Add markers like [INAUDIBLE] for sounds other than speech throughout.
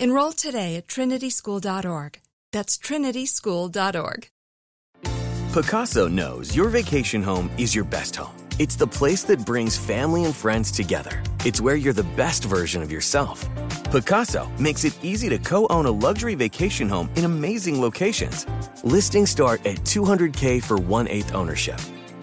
Enroll today at trinityschool.org. That's trinityschool.org. Pacaso knows your vacation home is your best home. It's the place that brings family and friends together. It's where you're the best version of yourself. Pacaso makes it easy to co own a luxury vacation home in amazing locations. Listings start at 200K for one eighth ownership.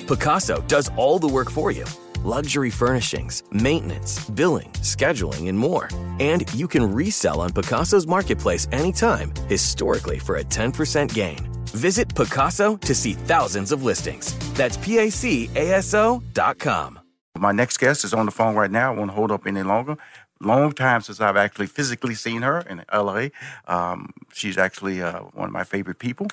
Pacaso does all the work for you luxury furnishings, maintenance, billing, scheduling, and more. And you can resell on Pacaso's marketplace anytime, historically for a 10% gain. Visit Pacaso to see thousands of listings. That's P A C A S O dot com. My next guest is on the phone right now. I won't hold up any longer. Long time since I've actually physically seen her in LA. Um, she's actually uh, one of my favorite people.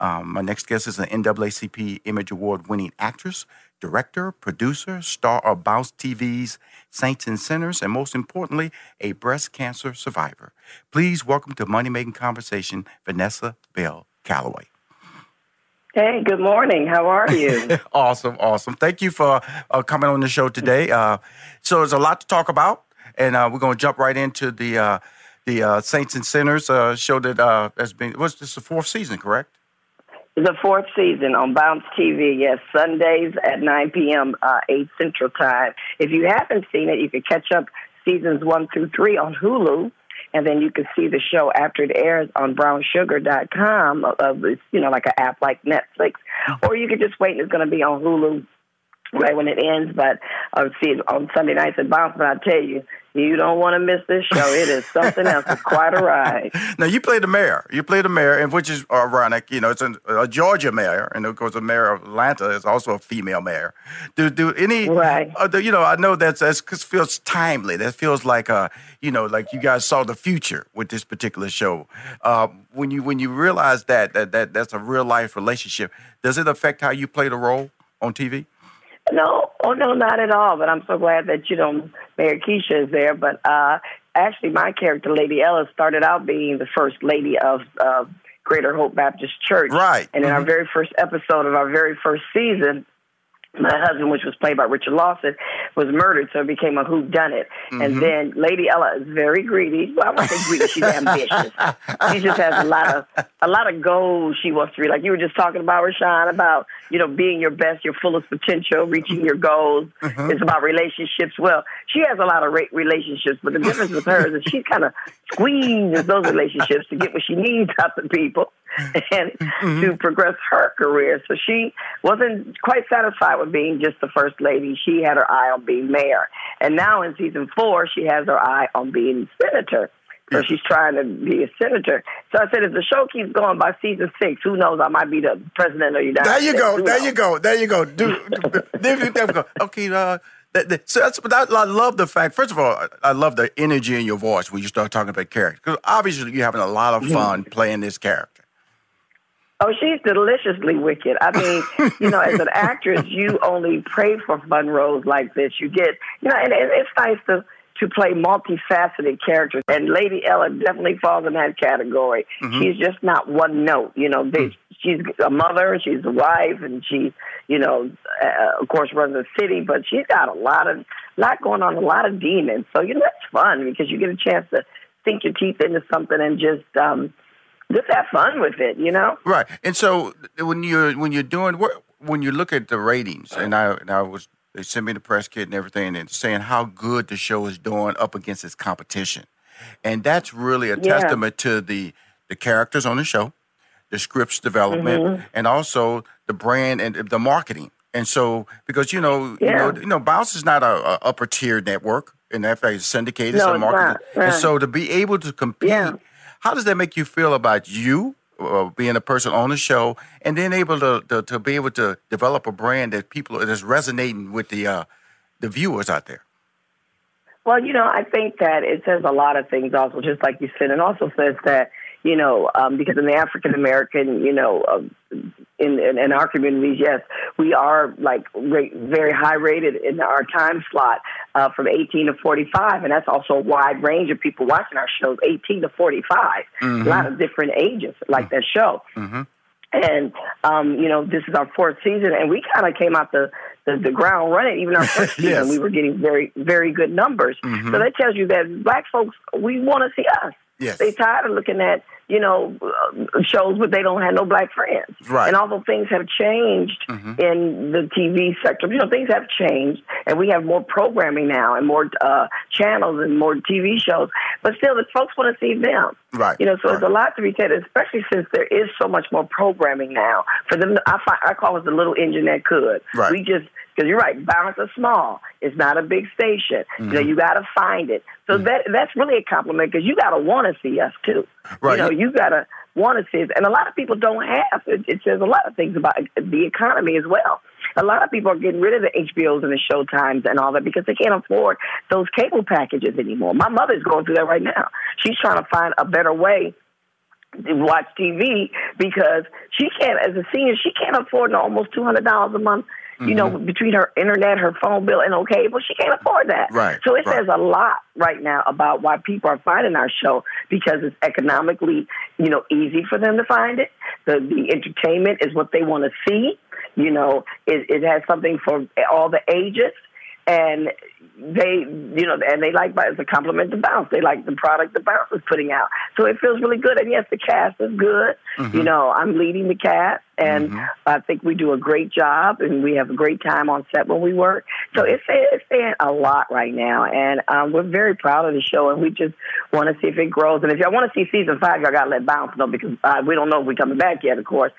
Um, my next guest is an NAACP Image Award winning actress, director, producer, star of Bounce TV's Saints and Sinners, and most importantly, a breast cancer survivor. Please welcome to Money Making Conversation, Vanessa Bell Calloway. Hey, good morning. How are you? [LAUGHS] awesome, awesome. Thank you for uh, coming on the show today. Uh, so there's a lot to talk about, and uh, we're going to jump right into the uh, the uh, Saints and Sinners uh, show that has been. Was this the fourth season? Correct? The fourth season on Bounce TV, yes, Sundays at 9 p.m., uh, 8 Central Time. If you haven't seen it, you can catch up seasons one through three on Hulu, and then you can see the show after it airs on brownsugar.com, of, you know, like an app like Netflix, or you can just wait and it's going to be on Hulu right when it ends. But uh, see it on Sunday nights at Bounce, but I tell you, you don't want to miss this show. It is something else. It's quite a ride. [LAUGHS] Now you play the mayor. You play the mayor, and which is ironic. You know, it's a, a Georgia mayor, and of course, the mayor of Atlanta is also a female mayor. Do do any? Right. Uh, do, you know, I know that's that feels timely. That feels like uh, you know, like you guys saw the future with this particular show. Uh, when you when you realize that that that that's a real life relationship, does it affect how you play the role on TV? No, oh no, not at all. But I'm so glad that you know Mayor Keisha is there. But uh, actually, my character, Lady Ella, started out being the first lady of uh, Greater Hope Baptist Church. Right. And in mm-hmm. our very first episode of our very first season, my husband, which was played by Richard Lawson, was murdered, so it became a who done it. Mm-hmm. And then Lady Ella is very greedy. Well, I won't say greedy; she's ambitious. she just has a lot of a lot of goals she wants to reach. Like you were just talking about, Rushion, about you know being your best, your fullest potential, reaching your goals. Mm-hmm. It's about relationships. Well, she has a lot of re- relationships, but the difference with her is she kind of squeezes those relationships to get what she needs out of people [LAUGHS] and mm-hmm. to progress her career. So she wasn't quite satisfied with being just the first lady. She had her eye on being mayor. And now in season four, she has her eye on being senator. So she's trying to be a senator. So I said, if the show keeps going by season six, who knows? I might be the president of the United There you States. go. Who There knows? you go. There you go. Do, there you go. Okay. Uh, that, that, so that's, but I, love the fact. First of all, I, I love the energy in your voice when you start talking about character. Because obviously you're having a lot of fun playing this character. Oh, she's deliciously wicked. I mean, you know, as an [LAUGHS] actress, you only pray for fun roles like this. You get, you know, and it, it's nice to to play multifaceted characters. And Lady Ella definitely falls in that category. Mm-hmm. She's just not one note. You know, they, she's a mother, she's a wife, and she, you know, uh, of course, runs a city. But she's got a lot of, lot going on, a lot of demons. So you know, it's fun because you get a chance to sink your teeth into something and just. um just have fun with it, you know. Right. And so when you're when you're doing when you look at the ratings, and I and I was they sent me the press kit and everything, and saying how good the show is doing up against its competition, and that's really a Yeah. testament to the the characters on the show, the scripts development, Mm-hmm. and also the brand and the marketing. And so, because you know, yeah. you know, you know, Bounce is not a, a upper tier network, and that fact, it's syndicated, no, so. And so, to be able to compete, yeah. how does that make you feel about you uh, being a person on the show, and then able to, to, to be able to develop a brand that people that's resonating with the uh, the viewers out there? Well, you know, I think that it says a lot of things also, just like you said, and also says that, you know, um, because in the African American, you know, um, in, in, in our communities, yes, we are like rate, very high rated in our time slot uh, from 18 to 45, and that's also a wide range of people watching our shows, 18 to 45, mm-hmm. a lot of different ages like that show. Mm-hmm. And um, you know, this is our fourth season, and we kind of came out the, the, the ground running. Even our [LAUGHS] first season, yes. we were getting very very good numbers. Mm-hmm. So that tells you that black folks we want to see us. Yes. They tired of looking at you know, uh, shows, but they don't have no black friends. Right. And although things have changed mm-hmm. in the TV sector, you know, things have changed, and we have more programming now and more uh, channels and more TV shows. But still, the folks want to see them. Right. You know, so right. there's a lot to be said, especially since there is so much more programming now. For them, I, find, I call it the little engine that could. Right. We just because you're right, Bounce is small. It's not a big station. Mm-hmm. You know, you got to find it. So mm-hmm. that that's really a compliment because you got to want to see us too. Right. You know, you got to want to see us, and a lot of people don't have. It, it says a lot of things about the economy as well. A lot of people are getting rid of the HBOs and the Showtimes and all that because they can't afford those cable packages anymore. My mother's going through that right now. She's trying to find a better way to watch TV because she can't, as a senior, she can't afford almost two hundred dollars a month you know, mm-hmm. between her internet, her phone bill, and no cable, she can't afford that. Right. So it right. says a lot right now about why people are finding our show because it's economically, you know, easy for them to find it. The the entertainment is what they want to see. You know, it, it has something for all the ages and they, you know, and they like it's a compliment to Bounce. They like the product the Bounce is putting out, so it feels really good. And yes, the cast is good. Mm-hmm. You know, I'm leading the cast, and mm-hmm. I think we do a great job, and we have a great time on set when we work. So it's it's saying a lot right now, and um, we're very proud of the show, and we just want to see if it grows. And if y'all want to see season five, y'all got to let Bounce know because uh, we don't know if we're coming back yet, of course.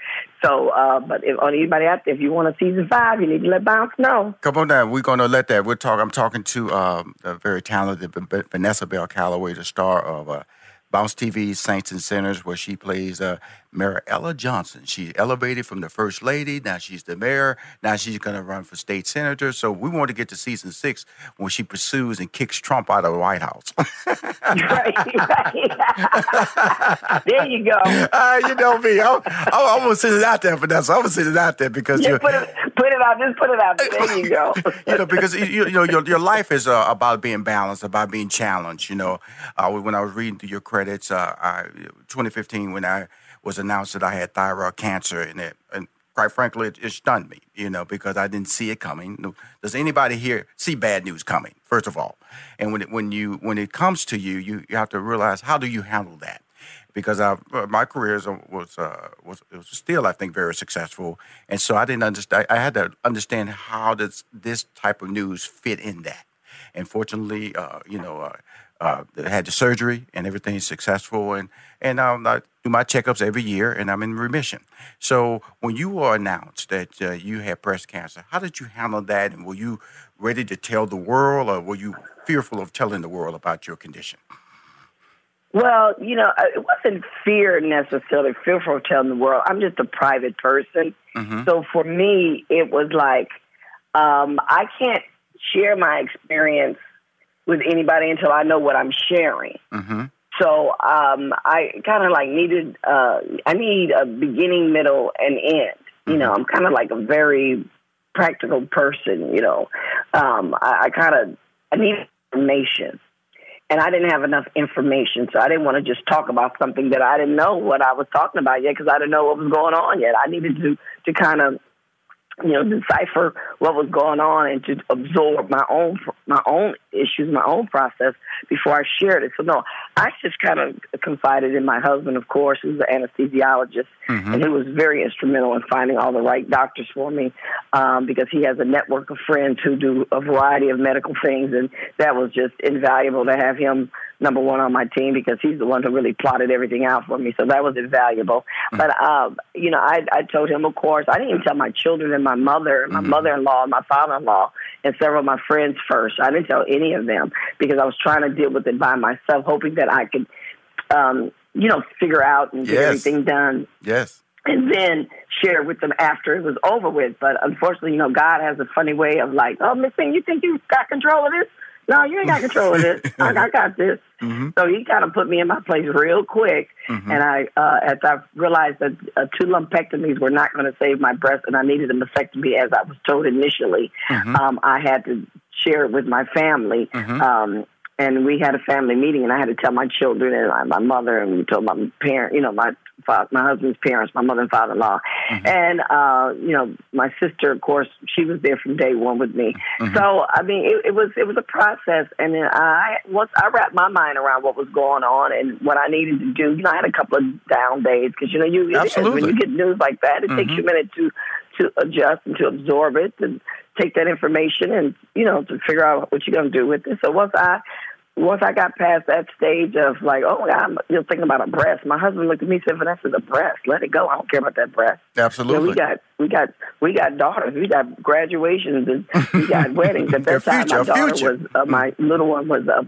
So, uh, but if on anybody out there, if you want a season five, you need to let Bounce know. Come on down. We're going to let that. We're talking. I'm talking to um, a very talented Vanessa Bell Calloway, the star of uh, Bounce TV Saints and Sinners, where she plays uh, Mayor Ella Johnson. She elevated from the first lady. Now she's the mayor. Now she's going to run for state senator. So we want to get to season six when she pursues and kicks Trump out of the White House. [LAUGHS] right, right. [LAUGHS] there you go. [LAUGHS] Uh, you know me. I'm, I'm, going to send it out there, Vanessa. I'm going to send it out there because you put it, put it out. Just put it out. There you go. you know, because you, you know your your life is uh, about being balanced, about being challenged. You know, uh, when I was reading through your credits, uh, I, 2015 when I was announced that I had thyroid cancer, and it, and quite frankly, it, it, stunned me, you know, because I didn't see it coming. Does anybody here see bad news coming? First of all, and when it, when you when it comes to you, you, you have to realize how do you handle that? Because I, uh, my career was uh, was was still, I think, very successful, and so I didn't understand. I had to understand how does this type of news fit in that. And fortunately, uh, you know, uh, uh, had the surgery and everything's successful, and and um, I do my checkups every year, and I'm in remission. So when you were announced that uh, you had breast cancer, how did you handle that, and were you ready to tell the world, or were you fearful of telling the world about your condition? Well, you know, it wasn't fear necessarily, fearful of telling the world. I'm just a private person. Mm-hmm. So for me, it was like, um, I can't share my experience with anybody until I know what I'm sharing. Mm-hmm. So um, I kind of like needed, uh, I need a beginning, middle, and end. You know, I'm kind of like a very practical person. You know, um, I, I kind of I need information, and I didn't have enough information, so I didn't want to just talk about something that I didn't know what I was talking about yet because I didn't know what was going on yet. I needed to to kind of you know, decipher what was going on and to absorb my own my own issues, my own process before I shared it. So no, I just kind of confided in my husband, of course, who's an anesthesiologist, mm-hmm. and he was very instrumental in finding all the right doctors for me, um, because he has a network of friends who do a variety of medical things, and that was just invaluable to have him number one on my team because he's the one who really plotted everything out for me. So that was invaluable. Mm-hmm. But um, you know, I I told him, of course, I didn't even tell my children and my mother, my mm-hmm. mother-in-law, and my father-in-law, and several of my friends first. I didn't tell any of them because I was trying to deal with it by myself, hoping that I could, um, you know, figure out and get yes. everything done. Yes and then share with them after it was over with. But unfortunately, you know, God has a funny way of like, oh, Miss Thing, you think you got control of this? No, you ain't got control of this. I, I got this. [LAUGHS] Mm-hmm. So he kind of put me in my place real quick. Mm-hmm. And I, uh, as I realized that uh, two lumpectomies were not going to save my breast and I needed a mastectomy as I was told initially, mm-hmm. um, I had to share it with my family. Mm-hmm. Um, and we had a family meeting, and I had to tell my children and my mother, and we told my parent, you know, my father, my husband's parents, my mother and father-in-law, mm-hmm. and uh, you know, my sister, of course, she was there from day one with me. Mm-hmm. So I mean, it, it was it was a process, and then I once I wrapped my mind around what was going on and what I needed to do. You know, I had a couple of down days because you know, you when you get news like that, it mm-hmm. takes you a minute to to adjust and to absorb it and take that information and you know to figure out what you're going to do with it. So once I once I got past that stage of like, oh my God, I'm know, thinking about a breast. My husband looked at me and said, Vanessa, the breast, let it go. I don't care about that breast. Absolutely. We got we got we got daughters, we got graduations, and we got [LAUGHS] weddings. At that time, my daughter future. was uh, my little one was uh,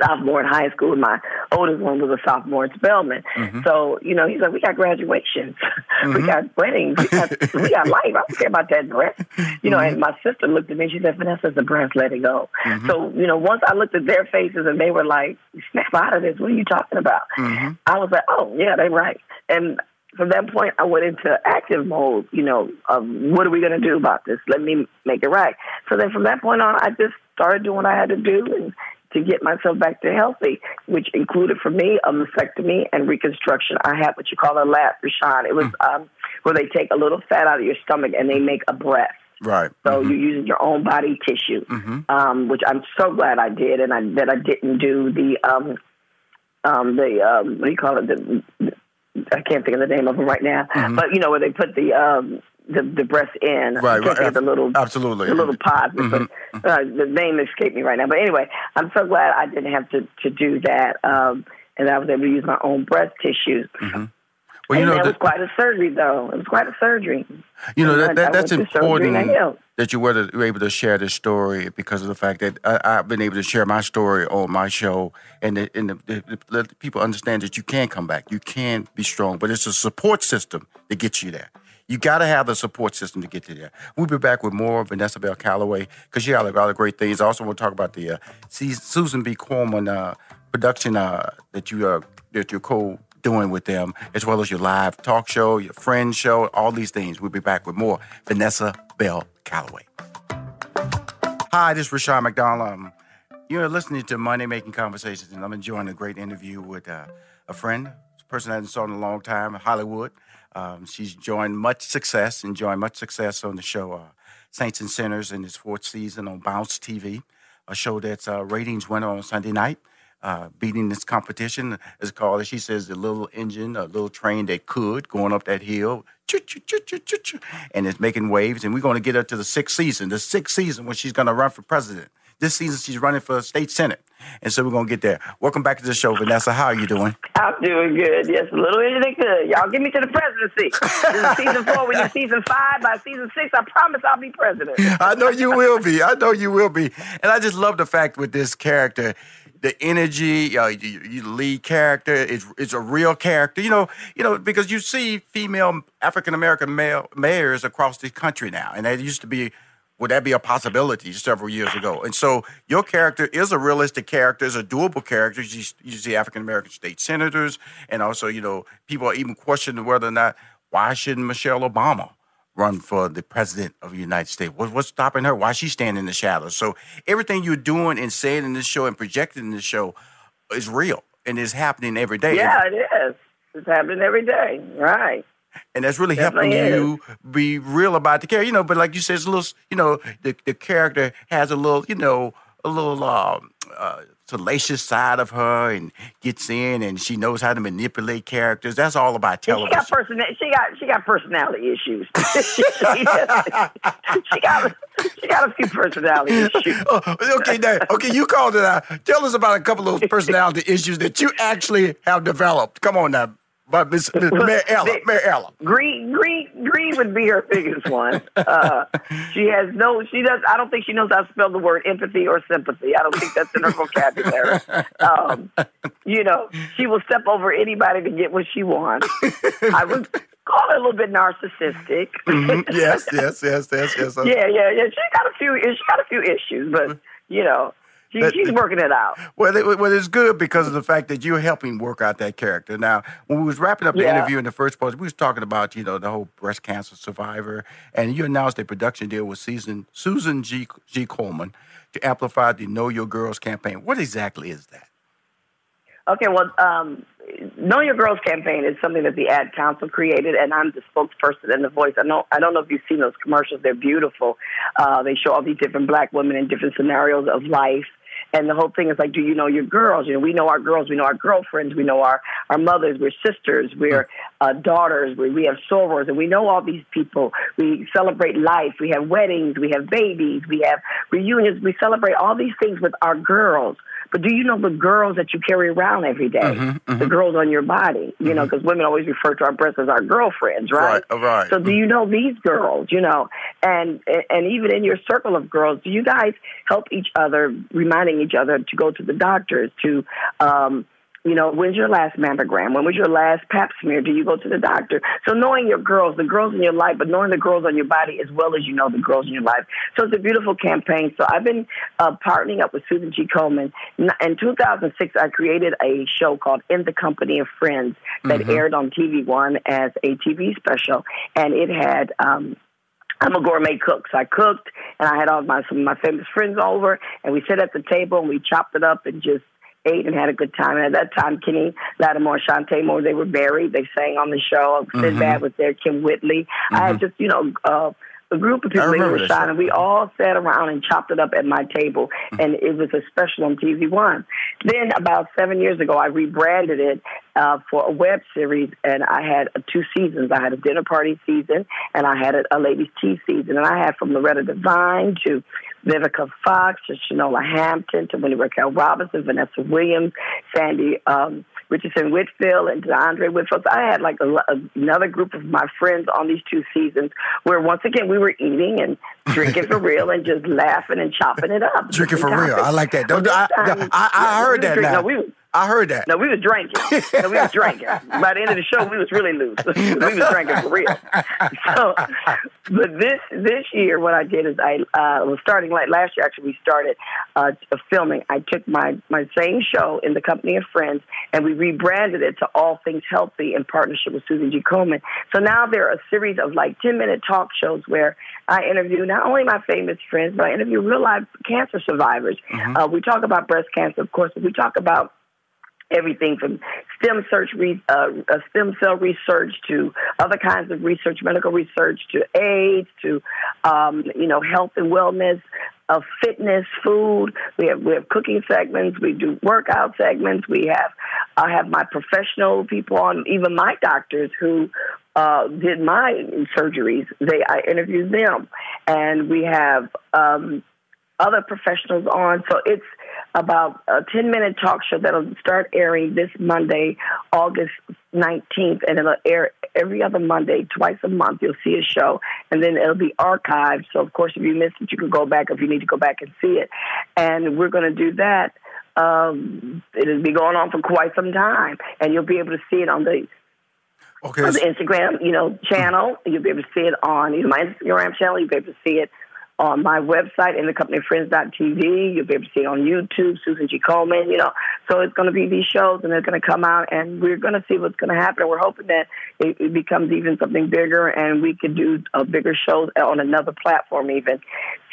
sophomore in high school. And my oldest one was a sophomore in Spelman. Mm-hmm. So, you know, he's like, we got graduations, [LAUGHS] mm-hmm. we got weddings, we got, we got life. I don't care about that dress. You know, mm-hmm. and my sister looked at me and she said, Vanessa's the breast, let it go. Mm-hmm. So, you know, once I looked at their faces and they were like, snap out of this. What are you talking about? Mm-hmm. I was like, oh, yeah, they're right. And from that point, I went into active mode, you know, of what are we going to do about this? Let me make it right. So then from that point on, I just started doing what I had to do and to get myself back to healthy, which included for me a mastectomy and reconstruction. I had what you call a lap, Rushion. It was mm. um, where they take a little fat out of your stomach and they make a breast. Right. So mm-hmm. you're using your own body tissue, mm-hmm. um, which I'm so glad I did, and I, that I didn't do the um, um, the um, what do you call it? The, I can't think of the name of them right now, mm-hmm. but you know where they put the um, the, the breast in. Right, right. The little absolutely the little pods. Mm-hmm. But, uh, the name escaped me right now. But anyway, I'm so glad I didn't have to to do that, um, and I was able to use my own breast tissues. Mm-hmm. Well, you and know, that was quite a surgery, though. It was quite a surgery. You know, that, that that's important that you were, were, able to share this story because of the fact that I, have been able to share my story on my show and, the, and the, the, let people understand that you can come back. You can be strong, but it's a support system that gets you there. You got to have the support system to get to there. We'll be back with more Vanessa Bell Calloway because she got a lot of great things. Also, we'll talk about the uh, Susan G. Komen uh, production uh, that you uh, that you're co doing with them, as well as your live talk show, your friend show, all these things. We'll be back with more Vanessa Bell Calloway. Hi, this is Rushion McDonald. Um, you're listening to Money Making Conversations, and I'm enjoying a great interview with uh, a friend, person I haven't saw in a long time, Hollywood. Um, she's joined much success, enjoying much success on the show uh, Saints and Sinners in its fourth season on Bounce TV, a show that's uh, ratings winner on Sunday night. Uh, beating this competition is called, as she says, the little engine, a little train that could going up that hill, and it's making waves. And we're going to get her to the sixth season, the sixth season when she's going to run for president. This season, she's running for state senate. And so we're going to get there. Welcome back to the show, Vanessa. How are you doing? I'm doing good. Yes, a little anything good. Y'all get me to the presidency. [LAUGHS] this is season four. we you're season five, by season six, I promise I'll be president. I know you will be. I know you will be. And I just love the fact with this character, the energy, uh, you, you lead character is is a real character. You know, you know because you see female African American male mayors across the country now, and that used to be would that be a possibility several years ago? And so your character is a realistic character, is a doable character. You, you see African American state senators, and also, you know, people are even questioning whether or not why shouldn't Michelle Obama run for the president of the United States? What, what's stopping her? Why is she standing in the shadows? So everything you're doing and saying in this show and projecting in this show is real and is happening every day. Yeah, it is. It's happening every day. Right and that's really helping you be real about the character. You know, but like you said, it's a little, you know, the, the character has a little, you know, a little um, uh, salacious side of her and gets in and she knows how to manipulate characters. That's all about television. She got, person- she got, she got personality issues. [LAUGHS] [LAUGHS] she, got, she got a few personality issues. Oh, okay, now, okay, you called it out. Tell us about a couple of those personality issues that you actually have developed. Come on now. But Miss, [LAUGHS] Miss Mary Ella, Mary Ella. Green, green, green would be her biggest one. Uh, she has no, she does. I don't think she knows how to spell the word empathy or sympathy. I don't think that's in her vocabulary. Um, you know, she will step over anybody to get what she wants. I would call her a little bit narcissistic. Mm-hmm. Yes, yes, yes, yes, yes. [LAUGHS] yeah, yeah, yeah. She got a few. She got a few issues, but you know. She, that, she's working it out. Well, it, well, it's good because of the fact that you're helping work out that character. Now, when we was wrapping up the yeah. interview in the first part, we was talking about you know the whole breast cancer survivor, and you announced a production deal with Susan Susan G. G. Komen to amplify the Know Your Girls campaign. What exactly is that? Okay, well, um, Know Your Girls campaign is something that the Ad Council created, and I'm the spokesperson and the voice. I know I don't know if you've seen those commercials; they're beautiful. Uh, they show all these different black women in different scenarios of life. And the whole thing is like, do you know your girls? You know, we know our girls, we know our girlfriends, we know our, our mothers, we're sisters, we're uh, daughters, we, we have sorors, and we know all these people. We celebrate life, we have weddings, we have babies, we have reunions, we celebrate all these things with our girls. But do you know the girls that you carry around every day? Mm-hmm, mm-hmm. The girls on your body, you mm-hmm. know, because women always refer to our breasts as our girlfriends, right? Right, right. So do you know these girls, you know, and and even in your circle of girls, do you guys help each other, reminding each other to go to the doctors, to um, you know, when's your last mammogram? When was your last pap smear? Do you go to the doctor? So knowing your girls, the girls in your life, but knowing the girls on your body as well as you know the girls in your life. So it's a beautiful campaign. So I've been uh, partnering up with Susan G. Komen. In 2006, I created a show called In the Company of Friends that mm-hmm. aired on TV One as a TV special, and it had. Um, I'm a gourmet cook, so I cooked, and I had all my some of my famous friends over, and we sat at the table and we chopped it up and just ate and had a good time. And at that time, Kenny Lattimore, Chanté Moore, they were married. They sang on the show. Sinbad mm-hmm. was there, Kym Whitley. Mm-hmm. I had mm-hmm. just, you know, uh, a group of people, were shining. We all sat around and chopped it up at my table, mm-hmm. and it was a special on TV One. Then, about seven years ago, I rebranded it uh, for a web series, and I had uh, two seasons. I had a dinner party season, and I had a, a ladies' tea season, and I had from Loretta Devine to Vivica Fox to Shanola Hampton to Wendy Raquel Robinson, Vanessa Williams, Sandy um, Richardson Whitfield, and Dondre Whitfield. So I had like a, another group of my friends on these two seasons where once again we were eating and drinking for real and just laughing and chopping it up. Drinking for real. I like that. Don't, I, I, I, heard that now. No, we, I heard that. No, we was drinking. [LAUGHS] No, we was drinking. By the end of the show, we was really loose. [LAUGHS] we was drinking for real. So, but this this year, what I did is I uh, was starting like last year. Actually, we started uh, filming. I took my my same show in the company of friends, and we rebranded it to All Things Healthy in partnership with Susan G. Komen. So now there are a series of like ten minute talk shows where I interview not only my famous friends, but I interview real life cancer survivors. Mm-hmm. Uh, we talk about breast cancer, of course, but we talk about everything from stem search, uh, uh, stem cell research to other kinds of research, medical research to AIDS to um, you know health and wellness. Of fitness, food. We have we have cooking segments. We do workout segments. We have I have my professional people on, even my doctors who uh, did my surgeries. They I interviewed them, and we have um, other professionals on. So it's about a 10 minute talk show that'll start airing this Monday, August 19th, and it'll air every other Monday, twice a month. You'll see a show, and then it'll be archived. So, of course, if you missed it, you can go back if you need to go back and see it. And we're going to do that. Um, it'll be going on for quite some time, and you'll be able to see it on the Okay. On the Instagram, you know, channel. You'll be able to see it on you know, my Instagram channel. You'll be able to see it on my website, in the company of friends.tv. You'll be able to see it on YouTube, Susan G. Komen, you know. So it's going to be these shows and they're going to come out and we're going to see what's going to happen. We're hoping that it, it, becomes even something bigger and we could do a bigger show on another platform even.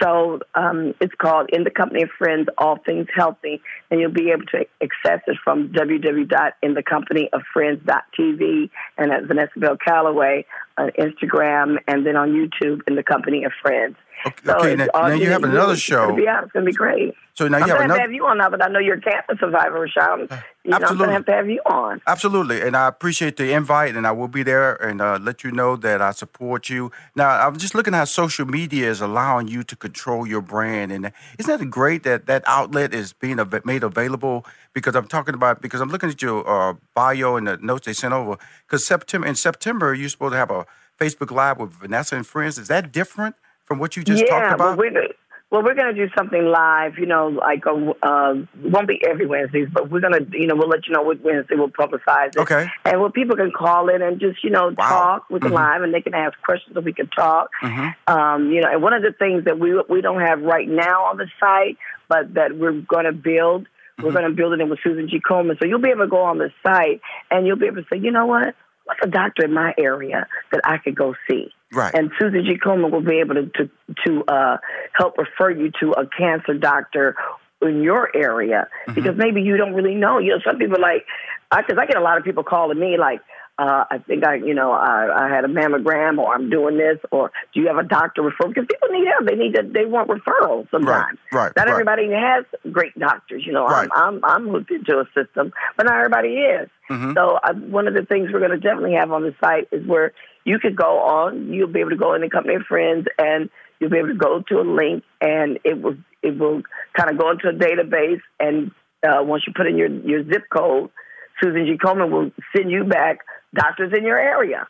So um, it's called In the Company of Friends, All Things Healthy. And you'll be able to access it from www.inthecompanyoffriends.tv and at Vanessa Bell Calloway on Instagram and then on YouTube in the Company of Friends. Okay, so okay now, now you have another show. It's gonna be out. It's gonna be great. So now I'm you have gonna another. have, have you on now, but I know you're a cancer survivor, Rushion. Uh, you know, I'm gonna have to have you on. Absolutely, and I appreciate the invite, and I will be there and uh, let you know that I support you. Now, I'm just looking at how social media is allowing you to control your brand, and isn't that great that that outlet is being av- made available? Because I'm talking about because I'm looking at your uh, bio and the notes they sent over. Because September in September you're supposed to have a Facebook Live with Vanessa and friends. Is that different from what you just yeah, talked about? Well, well, we're going to do something live, you know, like a, uh, won't be every Wednesdays, but we're going to, you know, we'll let you know what Wednesday we'll publicize it. Okay. And where people can call in and just, you know, wow. talk. We can mm-hmm. live and they can ask questions and we can talk. Mm-hmm. Um, you know, and one of the things that we we don't have right now on the site, but that we're going to build, we're mm-hmm. going to build it in with Susan G. Komen. So you'll be able to go on the site and you'll be able to say, you know what? what's a doctor in my area that I could go see? Right. And Susan G. Komen will be able to to, to uh, help refer you to a cancer doctor in your area mm-hmm. because maybe you don't really know. You know, some people like, because I, I get a lot of people calling me like, uh, I think I, you know, I, I had a mammogram, or I'm doing this, or do you have a doctor referral? Because people need help. They need to, they want referrals sometimes. Right. right not right. everybody has great doctors. You know, right. I'm, I'm I'm hooked into a system, but not everybody is. Mm-hmm. So uh, one of the things we're going to definitely have on the site is where you could go on. You'll be able to go in the company of friends, and you'll be able to go to a link, and it will it will kind of go into a database, and uh, once you put in your your zip code, Susan G. Komen will send you back doctors in your area,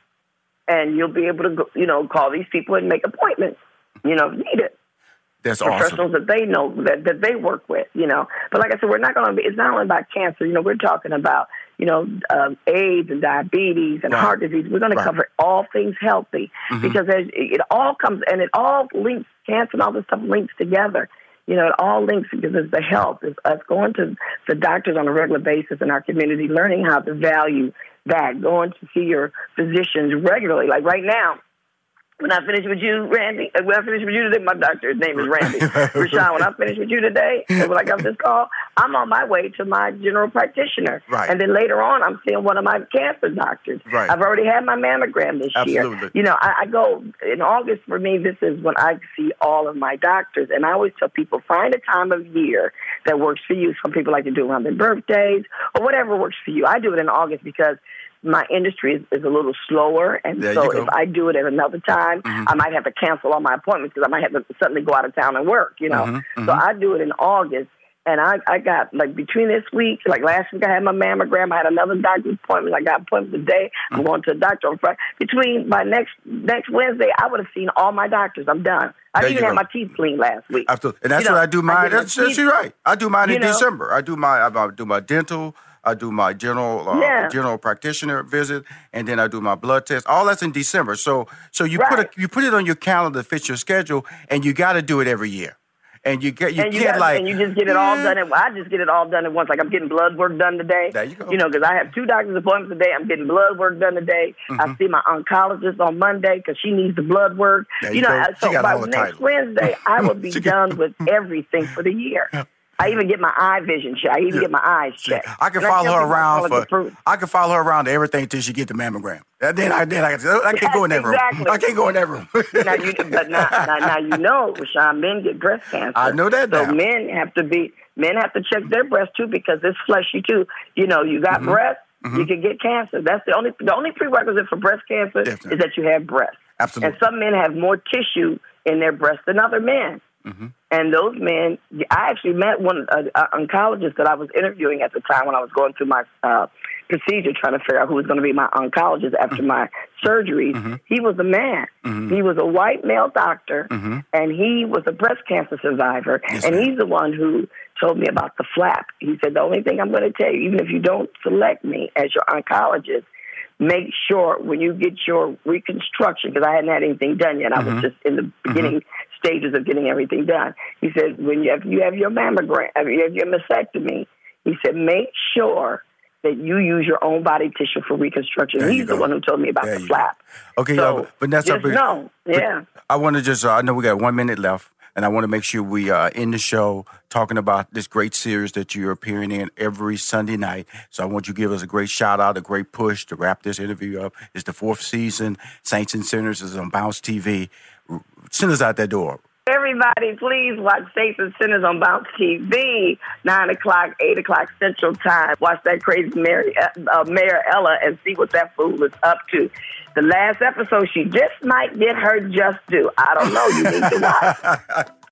and you'll be able to go, you know call these people and make appointments. You know, need it. That's professionals awesome. that they know that, that they work with, you know. But like I said, we're not going to be. It's not only about cancer. You know, we're talking about you know um, AIDS and diabetes and right. heart disease. We're going to cover all things healthy mm-hmm. because it all comes and it all links. Cancer and all this stuff links together. You know, it all links because it's the health. It's us going to the doctors on a regular basis in our community, learning how to value that, going to see your physicians regularly. Like right now, when I finish with you, Randy, uh, when I finish with you today, my doctor's name is Randy. [LAUGHS] Rushion, when I finish with you today, [LAUGHS] when I got this call, I'm on my way to my general practitioner. Right. And then later on, I'm seeing one of my cancer doctors. Right. I've already had my mammogram this Absolutely. year. You know, I, I go, in August for me, this is when I see all of my doctors. And I always tell people, find a time of year that works for you. Some people like to do it around their birthdays or whatever works for you. I do it in August because my industry is, is a little slower, and there so if I do it at another time, mm-hmm. I might have to cancel all my appointments because I might have to suddenly go out of town and work. You know, mm-hmm. Mm-hmm. so I do it in August. And I, I got like between this week, like last week, I had my mammogram. I had another doctor's appointment. I got appointment today. I'm Mm-hmm. going to a doctor on Friday. Between my next next Wednesday, I would have seen all my doctors. I'm done. I There didn't even have my teeth cleaned last week. Absolutely. And that's You know, what I do I mine. my That's, that's you're right. I do mine in know? December. I do my I do my dental. I do my general uh, Yeah. general practitioner visit, and then I do my blood test. All that's in December. So so you put a, you put it on your calendar to fit your schedule, and you got to do it every year. And you get you you can't like and you just get it all done. At, I just get it all done at once. Like I'm getting blood work done today. There you go. You know, because I have two doctor's appointments today. I'm getting blood work done today. Mm-hmm. I see my oncologist on Monday because she needs the blood work. There you know, go. so by next titles. Wednesday, I will [LAUGHS] be done [LAUGHS] with everything for the year. I even get my eye vision checked. I even Yeah. get my eyes checked. I can And follow tell her around for. I can follow her around to everything till she get the mammogram. And then I then I, I can't go in that room. Exactly. I can't go in that room. now you, but now, now, now you know, Rushion, men get breast cancer. I know that So now. men have to be men have to check their breast too because it's fleshy too. You know, you Mm-hmm. got breast, you can get cancer. That's the only the only prerequisite for breast cancer Definitely. is that you have breast. Absolutely. And some men have more tissue in their breast than other men. Mm-hmm. And those men, I actually met one uh, uh, oncologist that I was interviewing at the time when I was going through my uh, procedure, trying to figure out who was going to be my oncologist after Mm-hmm. my surgeries. He was a man. He was a white male doctor, and he was a breast cancer survivor. Mm-hmm. Yes, and ma'am. he's the one who told me about the flap. He said, The only thing I'm going to tell you, even if you don't select me as your oncologist, make sure when you get your reconstruction, because I hadn't had anything done yet, I Mm-hmm. was just in the beginning stages of getting everything done. He said, when you have, you have your mammogram, you have your mastectomy, he said, make sure that you use your own body tissue for reconstruction. There He's the one who told me about There the flap. Okay, so but that's just up. know, yeah. I want to just. Uh, I know we got one minute left, and I want to make sure we uh, end the show talking about this great series that you're appearing in every Sunday night. So I want you to give us a great shout out, a great push to wrap this interview up. It's the fourth season. Saints and Sinners is on Bounce TV. Send us out that door. Everybody, please watch Saints and Sinners on Bounce TV, 9 o'clock, 8 o'clock Central Time. Watch that crazy Mary, uh, Mayor Ella and see what that fool is up to. The last episode, she just might get her just due. I don't know. You need to watch. [LAUGHS]